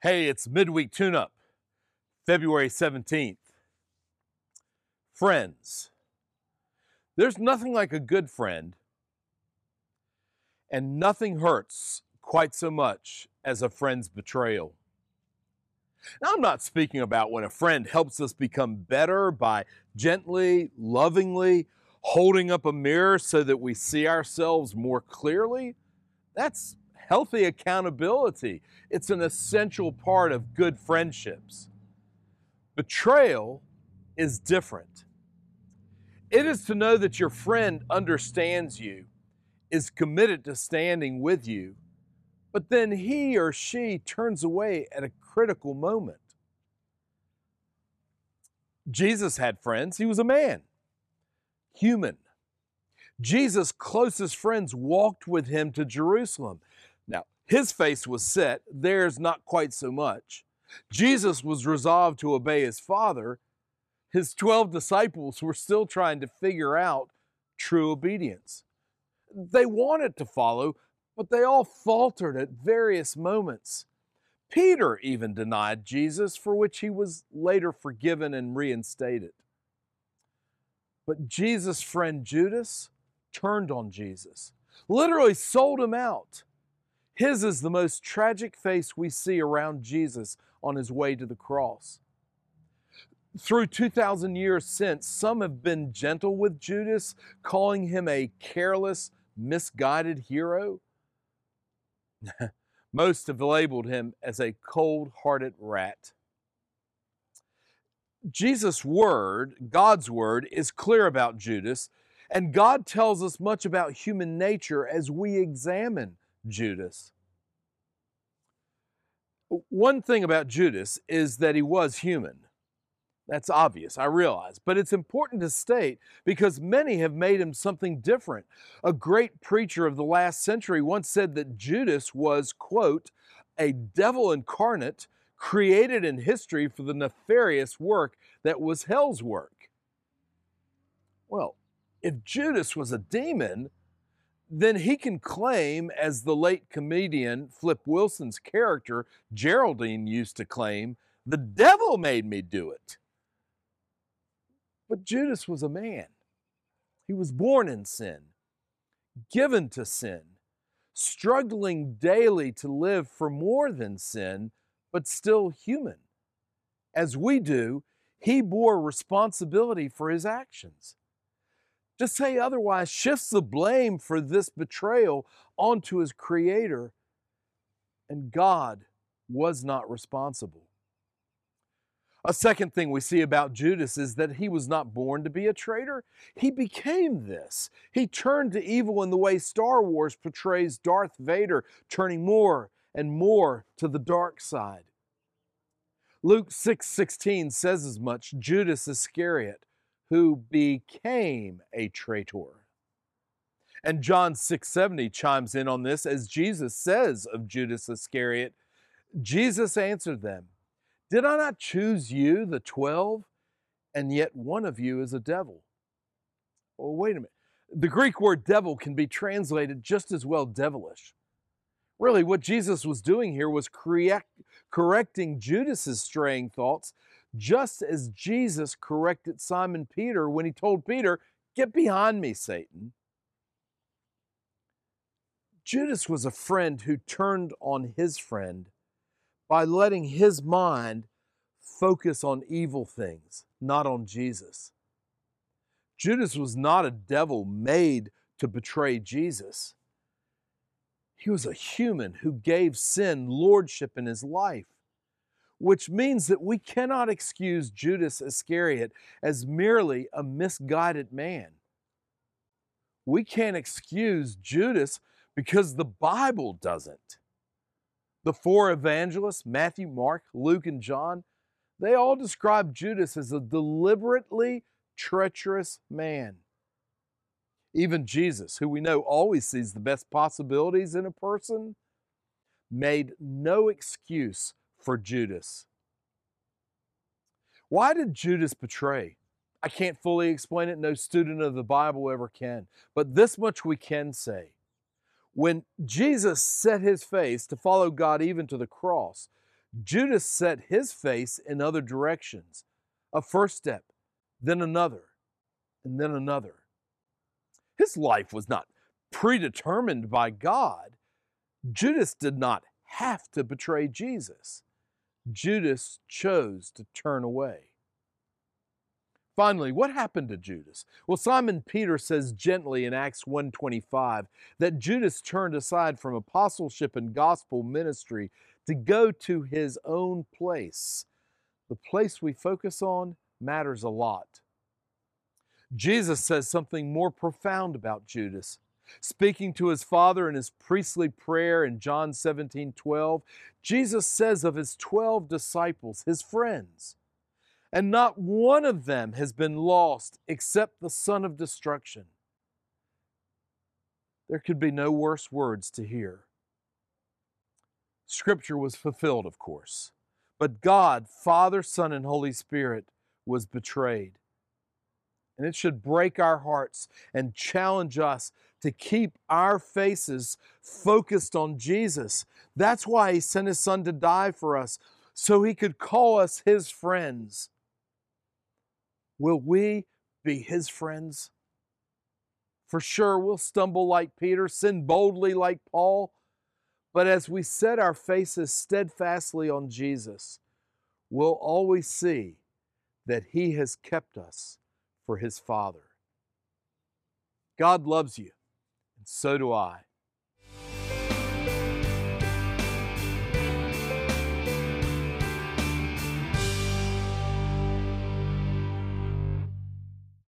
Hey, it's midweek tune up, February 17th. Friends. There's nothing like a good friend, and nothing hurts quite so much as a friend's betrayal. Now, I'm not speaking about when a friend helps us become better by gently, lovingly holding up a mirror so that we see ourselves more clearly. That's healthy accountability. It's an essential part of good friendships. Betrayal is different. It is to know that your friend understands you, is committed to standing with you, but then he or she turns away at a critical moment. Jesus had friends, he was a man, human. Jesus' closest friends walked with him to Jerusalem. Now, his face was set, theirs not quite so much. Jesus was resolved to obey his Father. His 12 disciples were still trying to figure out true obedience. They wanted to follow, but they all faltered at various moments. Peter even denied Jesus, for which he was later forgiven and reinstated. But Jesus' friend Judas turned on Jesus, literally sold him out. His is the most tragic face we see around Jesus on his way to the cross. Through 2,000 years since, some have been gentle with Judas, calling him a careless, misguided hero. Most have labeled him as a cold hearted rat. Jesus' word, God's word, is clear about Judas, and God tells us much about human nature as we examine Judas. One thing about Judas is that he was human. That's obvious, I realize, but it's important to state because many have made him something different. A great preacher of the last century once said that Judas was, quote, a devil incarnate created in history for the nefarious work that was hell's work. Well, if Judas was a demon, then he can claim, as the late comedian Flip Wilson's character Geraldine used to claim, the devil made me do it. But Judas was a man. He was born in sin, given to sin, struggling daily to live for more than sin, but still human. As we do, he bore responsibility for his actions. To say otherwise shifts the blame for this betrayal onto his creator, and God was not responsible. A second thing we see about Judas is that he was not born to be a traitor. He became this. He turned to evil in the way Star Wars portrays Darth Vader turning more and more to the dark side. Luke 6 16 says as much Judas Iscariot, who became a traitor. And John 6:70 chimes in on this as Jesus says of Judas Iscariot, Jesus answered them, "Did I not choose you, the 12, and yet one of you is a devil?" Well, wait a minute. The Greek word devil can be translated just as well devilish. Really, what Jesus was doing here was correct, correcting Judas's straying thoughts just as Jesus corrected Simon Peter when he told Peter, Get behind me, Satan. Judas was a friend who turned on his friend by letting his mind focus on evil things, not on Jesus. Judas was not a devil made to betray Jesus. He was a human who gave sin lordship in his life which means that we cannot excuse Judas Iscariot as merely a misguided man. We can't excuse Judas because the Bible doesn't. The four evangelists, Matthew, Mark, Luke, and John, they all describe Judas as a deliberately treacherous man. Even Jesus, who we know always sees the best possibilities in a person, made no excuse for Judas. Why did Judas betray? I can't fully explain it. No student of the Bible ever can. But this much we can say. When Jesus set his face to follow God even to the cross, Judas set his face in other directions. A first step, then another, and then another. His life was not predetermined by God. Judas did not have to betray Jesus. Judas chose to turn away. Finally, what happened to Judas? Well, Simon Peter says gently in Acts 1:25 that Judas turned aside from apostleship and gospel ministry to go to his own place. The place we focus on matters a lot. Jesus says something more profound about Judas. Speaking to his father in his priestly prayer in John 17 12, Jesus says of his 12 disciples, his friends, and not one of them has been lost except the son of destruction. There could be no worse words to hear. Scripture was fulfilled, of course, but God, Father, Son, and Holy Spirit, was betrayed. And it should break our hearts and challenge us to keep our faces focused on Jesus. That's why He sent His Son to die for us, so He could call us His friends. Will we be His friends? For sure, we'll stumble like Peter, sin boldly like Paul. But as we set our faces steadfastly on Jesus, we'll always see that He has kept us for His Father. God loves you, and so do I.